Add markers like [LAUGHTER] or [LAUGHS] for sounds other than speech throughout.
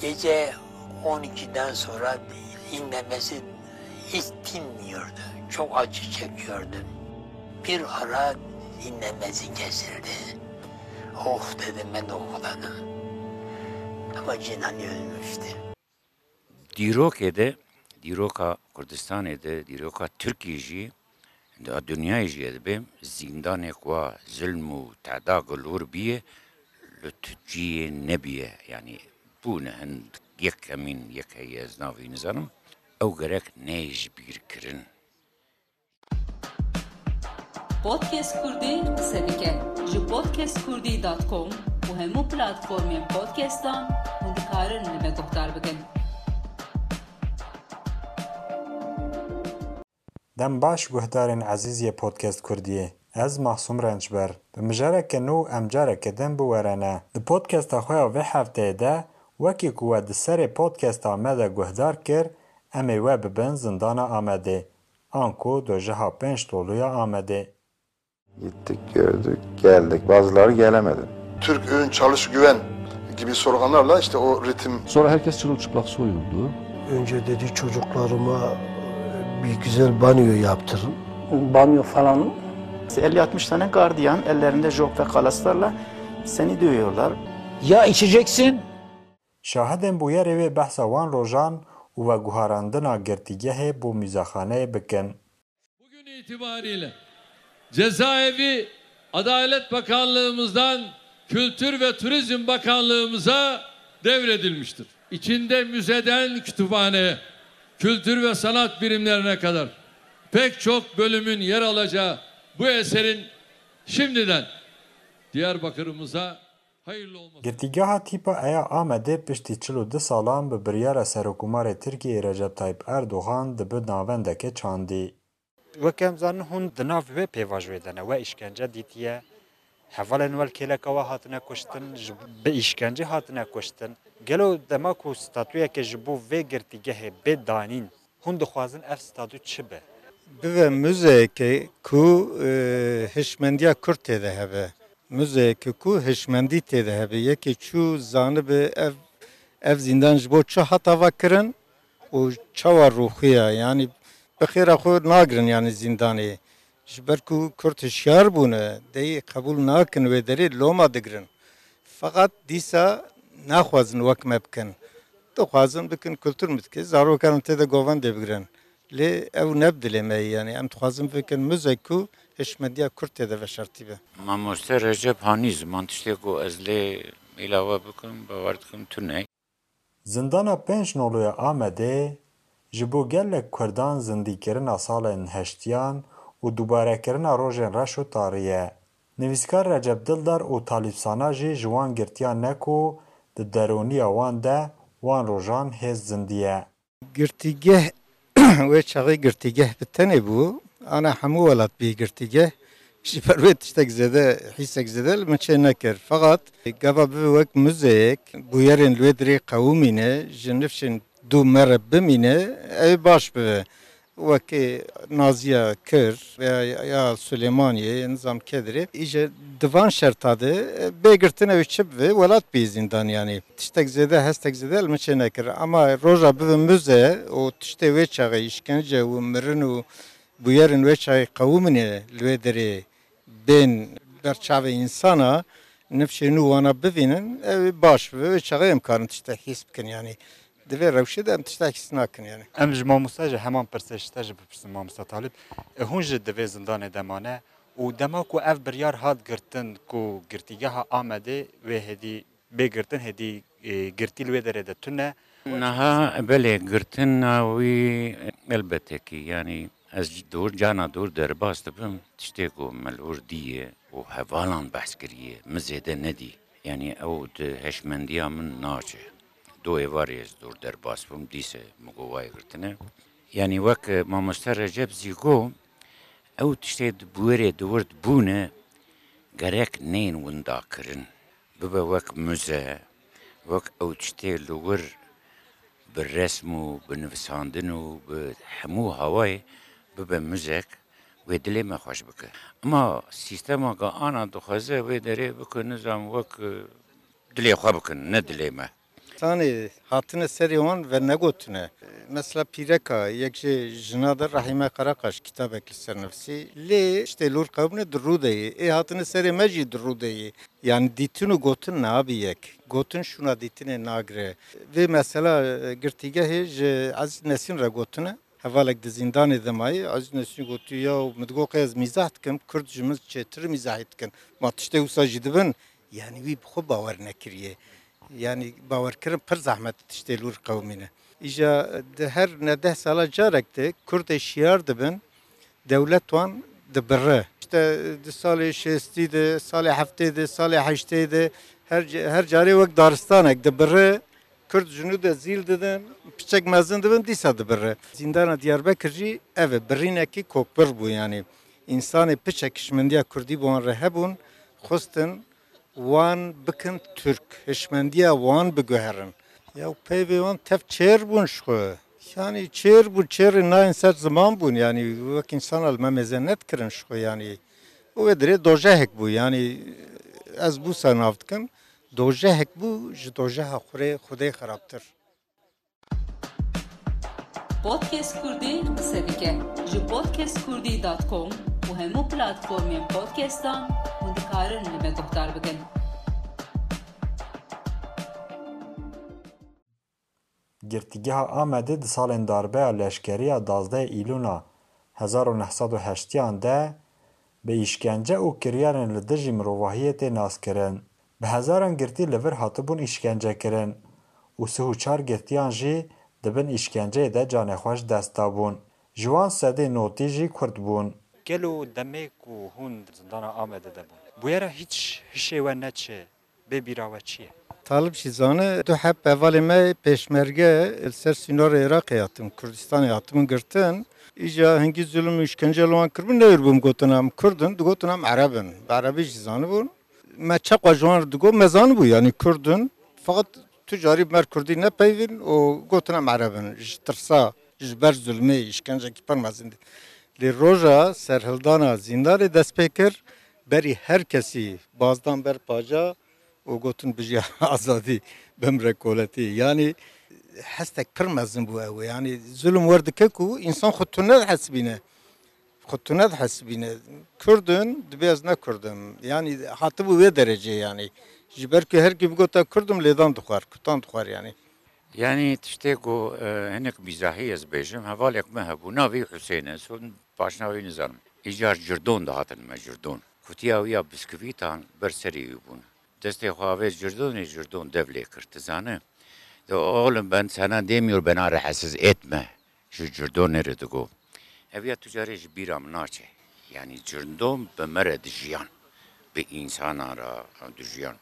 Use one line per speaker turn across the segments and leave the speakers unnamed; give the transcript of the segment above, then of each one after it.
gece 12'den sonra inlemesi hiç. Çok acı çekiyordu. Bir ara inlemesi kesildi. Oh dedim ben okudanım. Ama Cinan ölmüştü.
Diroke'de, Diroka Kürdistan'da, Diroka Türkiye'ci, da dünyayı edebe zindane kwa zulmu tada gulur biye lütciye nebiye yani بوون هەند یەکەمین یەکەی ئەزناوی نزانم. ئەو گەرەك نێژ بیرکردن.
بۆ کێس کوردی قسەدەکە ژ بۆت کێس کوردی دااتکۆم و هەموو پلاتفۆمیە پۆتکێستان هەندکارن
لەبێ باش گوهدارن عزیزیە پۆتکست کوردیە ez mahsum rencber. Bi mijareke nû em careke din bi werene. Di podcasta xwe ya vê wekî ku we di serê podcasta me de guhdar kir, em ê we bibin zindana Amedê. An ku dojiha pênc doluya Amedê.
Gittik gördük geldik. Bazıları gelemedi.
Türk Ün Çalış Güven gibi sloganlarla işte o ritim
Sonra herkes çırılçıplak soyuldu.
Önce dedi çocuklarıma e, bir güzel banyo yaptırın.
banyo falan 50-60 tane gardiyan ellerinde jok ve kalaslarla seni dövüyorlar.
Ya içeceksin
Şahidên bûyerê wê behsa wan rojan û ve guharandina girtîgehê bû mîzaxaneyê bikin.
Bugün itibariyle cezaevi Adalet Bakanlığımızdan Kültür ve Turizm Bakanlığımıza devredilmiştir. İçinde müzeden kütüphaneye, kültür ve sanat birimlerine kadar pek çok bölümün yer alacağı bu eserin şimdiden Diyarbakır'ımıza.
Girtîgeha tîpa Eya Amedê piştî çil û du salan bi biryara Serokkomarê Tirkiyeyê Recep Tayyip Erdogan dibi navendeke çandî.
وەکەم زان هون دناو وێ پێواژێدەنە وە ئیشکەنجە دیتیە هەڤڵێن وەل کێلەکەەوە هاتنە کوشتن بە ئیشکەنجی هاتنە کوشتن گەلو دەماک و ستاتویەکە ji بۆ vê girtîgehê bê danîn hûn dixwazin ev statû çi be
Bive müzeyeke ku e, hişmendiya Kürt têde hebe. Müzeyeke ku hişmendî têde hebe. Yekê çû zanibe ev ev zindan ji bo çi hatava kirin û çawa rûxiya yani bixêra xwe nagirin yani zindanê. Ji ber ku Kürt hişyar bûne deyê qebûl nakin wê derê loma digirin. Fakat dîsa naxwazin wek me bikin. Dixwazin bikin kultur mitke zarokan têde govan dê bigirin. Lê ew nebdilê me yani em dixwazin bikin müzek ku حشمتیا کورت ده وشرتی به
ماموسته رجب هانی زمان تشتی کو از لی ایلاوه بکم باورد کم تو
نه زندانا پنج نولوی آمده جبو گلک کردان زندیکرین سالن هشتیان û dubarakerina rojên reş û tariye. Nivîskar Receb Dildar û talîbsana jî ji wan girtiya neku di derûniya wan de wan rojan hêz zindiye.
Girtîgeh [CLEARS THROAT] wê çaxî girtîgeh bi tenê bû ana hemû welat bî girtîgeh ji ber wê tiştek zêde hîsek zêde li min çê nekir. Gava bibe wek müzeyek bûyerên li wê dirê qewimîne ji nifşên ew baş bibe. Wekê Naziya Kir veya ya Süleymaniyê nizam kedirê îje divan şerta de bêgirtin ew çi bibe welat bî zindan yanî. Tiştek zêde hestek zêde li min. Ama roja bibe müze û tiştê wê çaxê işkence û mirin û bûyerên wê çaxê qewimîne li wê derê bên berçavê insana nifşê nû wana bivînin ew baş bibe wê çaxê em karin tiştek hîs bikin yanî. Divê rewşê de em tiştek hîs nakin yani.
em ji mamosta ji heman pirse ji te ji bipirsin mamosta talib e hûn ji divê zindanê demane û dema ku ev biryar hat girtin ku girtîgeha Amedê wê hedî bêgirtin hedî e, girtî li wê derê de tune
نها بله گرتن ناوی البته کی یعنی از دور جانا دور در باست بم تشتی کو ملور دیه و حوالان بحث کریه مزیده ندی یعنی او ده هشمندیا من ناچه دو ایواریز دور در باست بم دیسه مگوای گرتنه یعنی وک ما مستر رجب زیگو او تشتی بوره دورد بونه گرک نین وندا کرن ببه وک مزه وک او تشتی لور بالرسم وبالنفساندن وبحمو هواي ببه مزك ودلي ما خوش بك اما سيستما قا انا دخوزه ودري بك نظام وك دلي خو بك ندلي ما
Tane hatine seri wan ve negotine. Mesela Pireka, yekşe jinader Rahime Karakaş kitap ekliser nefsi. Le işte lur kavne drudeyi. E hatine seri meci drudeyi. Yani ditinu gotun ne abi yek. Gotun şuna ditine nagre. Ve mesela e, girtigehi ji az nesin re gotune. hevalek di zindanê demayî ez nesî gotu ya midgoqê ez mîzah dikim Kurd ji min çêtir mîzahî dikin ma tiştê wisa jî dibin yanî wî bixwe bawer nekiriye. Yanî bawerkirin pir zahmet tiştê lûr qewmîne îja di her ne deh sala carek de Kurdê şiyar dibin dewlet wan dibirre işte di salê şêstî de salê heftê de salê heştê de her carê wek daristanek dibirre Kurd jinû de zîl didin, piçek mezin dibin dîsa dibirre. Zîndana Diyarbekir jî ev e birînekî kokbir yani. İnsanê piçek hişmendiya Kurdî bi wan re hebûn, wan bikin Türk, hişmendiya wan biguherin. Ya peyvê wan tev çêr bûn ji. Yani çêr bû çêrê nayên ser ziman bûn yani wek insan me mezenet kirin ji xwe yani. û wê dirê dojehek bû yani ez bû ser. Dojehek bû ji dojeha xurê xudê xerabtir.
Podcast Kurdî qise dike ji podcastkurdî.com û hemû platformên podcastan hûn dikarin li me guhdar bikin.
Girtîgeha Amedê di salên darbeya leşkeriya dazdeh îlûna 1980 de bi îşkence û kiryarên li dijî mirovahiyê tê naskirin. Bi hezaran girtî li vir hatibûn îşkencekirin û sih û çar girtiyan jî dibin îşkenceyê de canexweş dest dabûn. Ji wan sedê notî jî Kurd bûn.
Gelo demek û hûn zindana Amedê de bûn. Bûyera hiç hişê we neçe. Bê bîra we çi ye?
Talib şizane tu hep evalê me pêşmerge li ser sînorê Iraqê hatim, Kurdistanê hatimin girtin. İja hingî zulüm işkence li wan kirbin newêrbûm gotin em Kurdin, digotin em Erebin. Bi Erebî jî zanibûn. Me çeqa ji wan digot me zanibû yani Kurdin. Fakat tu carî mer Kurdî nepeyvîn û gotin em Erebin. Ji tirsa, ji ber zulmê, işkencekî pir mezin. Lê roja serhildana zindarê dest pê kir, berî her kesî bazdan ber paca û gotin bijî [LAUGHS] azadî bimre koletî. Yani hestek pir mezin bû ew. Yani zulm werdike ku insan xwe tu nedihesibîne. Xwe tu nedihesibîne. Kurdin dibe ez nekurdim. Yani hatibû wê derecê yani. Ji ber ku herkî bigota kurdim lêdan dixwar, kutan dixwar yani.
Yani tiştê ku hinek mîzahî ez bêjim hevalek me hebû navê Hüseyin e son paşnavê nizanim. Îcar cirdon dihatin me cirdon. Kutiya wî ya biskivîtan ber bûn. Destê xwe cirdonê cirdon dev lê kir tizane. De oğlum ben sana demiyor bana rahatsız etme. Şu cirdon nerede go? Eviya tücari ji bîram naçe. Yani cirdon be mere dijiyan. Be insan ara dijiyan.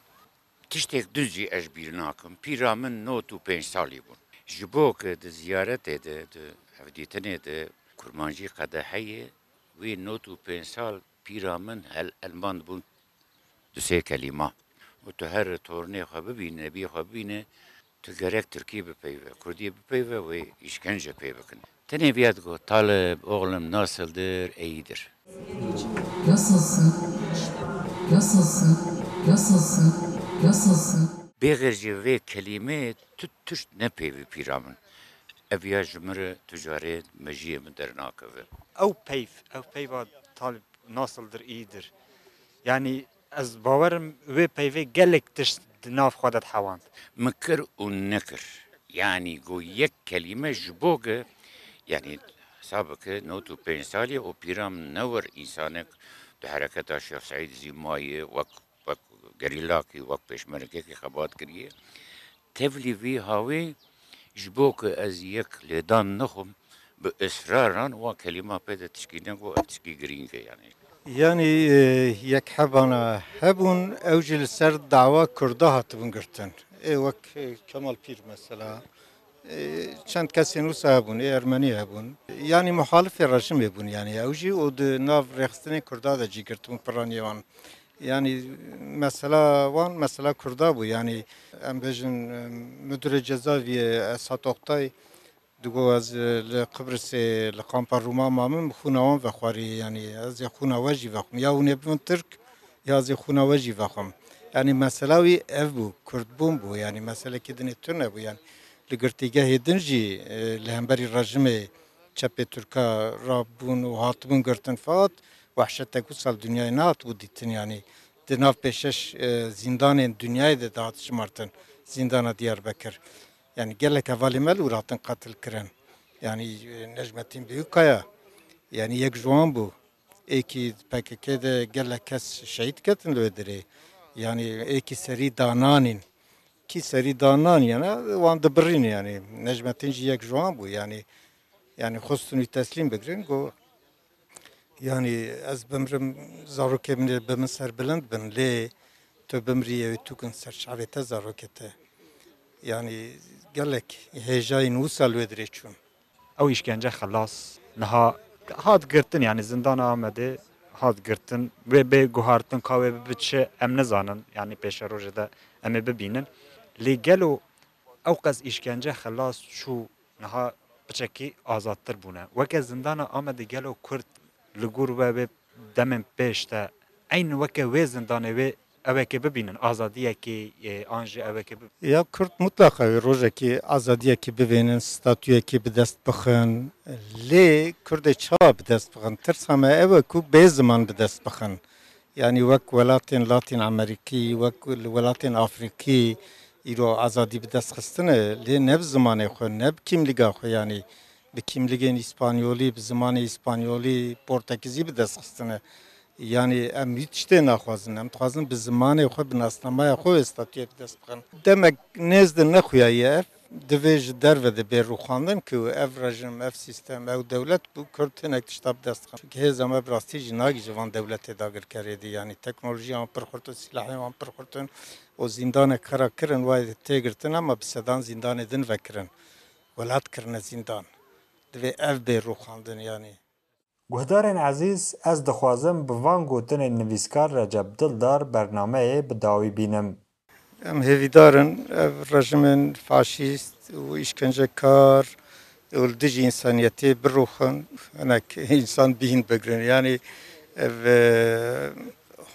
Tiştek düz jî ez bîr nakim. Pîra min not û pênc salî bûn. Ji bo ku di ziyaretê de di hevdîtinê de kurmancî qedeheyê wê not û pênc sal pîra min hel elman bûn du sê kelîma. û tu her tornê xwe bibîne, bî xwe bibîne, tu gerek Türkiye bipeyve, Ve viyad go, Talib, oğlum nasıldır, iyidir.
Nasılsın? Nasılsın? Nasılsın? Nasılsın?
Bêğirci ve kelime tuşt ne peyvi piramın. Eviya jimri tücari mejiye min dernakeve.
Ew peyv, ew peyva talib nasıldır, iyidir. Yani ez bawerim wê peyvê gelek tişt nav xwe de hewand.
Mekir û nekir. Yani go yek kelime ji bo ge yani sabıkı not û pênc salî û pîram newir însanek di hereketa Şex Saîd Zîmayê wek wek gerîlakî wek pêşmergekî xebat kiriye. Tevlî vî havê ji bo ku ez yek lêdan nixwim bi israran wa kelîma pê de tişkîne got ev tişkî girîng e yani.
E, yek hebana hebûn ew jî li ser dava Kurda hatibin girtin. Ê wek Kemal Pîr mesela. چند کسی نوس هبون ارمنی هبون. یعنی مخالف رژیم هبون یعنی اوجی او د ناو رخصتن کردا د جګرتون پرانیوان یعنی مثلا وان مثلا کردا بو. یعنی ام بجن مدیر جزاوی اساتوقتای دگو از قبرس لقامپا روما مامم خونوان و خواری. یعنی از خونواجی و خم یا اون ابن ترک یا از خونواجی و خم یعنی مثلا وی اف بو کرد بوم بو. یعنی مثلا کدن تر نبو. یعنی li girtîgehê din jî li hemberî rejimê çepê Türka rabûn û hatibûn girtin fakat wehşetek wisa dünyayê nehatibû dîtin yani di nav pêşeş zindanên dünyayê de dihat şimartin zindana Diyarbekir. Yani gelek hevalê me û hatin qatil kirin. Yani e, Necmettin Büyükkaya yani yek jwan bû. Êkî PKK de gelek kes şehîd ketin li wê derê. Yani êkî serî dananên ki serî danan yana wan dibirîn yani. Necmettin jî yek jwan bû yani. Yani xustin wî teslîm bigirin got yani ez bimrim zarokê min ê bi min serbilind bin lê tu bimrî ew tu kin ser çavê te. Yani gelek hêjayên wisa wê dirê çûn.
Ew işkence xelas niha hat girtin yani zindana Amedê hat girtin wê bê guhartin ka wê biçe em yani pêşa rojê de em ê bibînin. لگلو او قز اشکنجه خلاص شو نها پچکی آزادتر بونه وکه زندان آمد گلو کرد لگور و به دمن پیشتا این وکه وی زندانه وی اوه که ببینن آزادیه که آنجه اوه
که ببینن یا کرد مطلقه وی روژه که آزادیه که ببینن ستاتویه که بدست بخن لی کرد چا بدست بخن؟ ترس همه اوه که به زمان بدست بخن. یعنی وک ولاتین لاتین امریکی وک ولاتین آفریکی îro azadî bi dest xistine lê ne bi zimanê xwe, ne bi kîmlîga xwe yani bi kîmligên İspanyolî, bi zimanê İspanyolî, Portekîzî bi dest xistine. Yani em hiç tiştê naxwazin. Em dixwazin bi zimanê xwe, bi nasnamaya xwe wê statûyê bi dest bixin. Demek nêzdin nexuyaye ev divê ji derve de bê rûxandin ku ev rejim, ev sîstem, ew dewlet bû Kurd hinek tişta bi dest bixin. Çünkü hêz em ev rastî jî nagî ji van dewletê dagirkerê dî. Yani teknolojî wan pir xurtin, silahê wan pir xurtin. O zindanek kara kirin wayê têgirtin ama bi sedan zindanê din vekirin. Welat kirine zindan. Divê ev bê rûxandin yani.
Guhdarên ezîz ez dixwazim bi van gotinên nivîskar Recep Dildar bernameyê bi dawî bînim.
Em hêvîdarin ev rejimên faşîst û îşkencekar û li dijî însaniyetê birûxin hinek [LAUGHS] însan bîn bigirin yani ev e,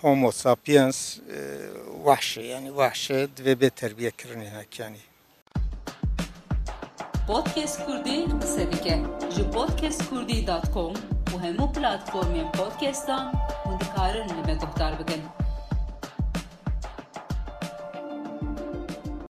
homo sapiens e, wahşe yani wahşe divê bê terbiyekirin hinek yani.
Podcast Kurdî qise dike ji podcastkurdî.com û hemû platformên podcastan hûn dikarin li me guhdar bikin.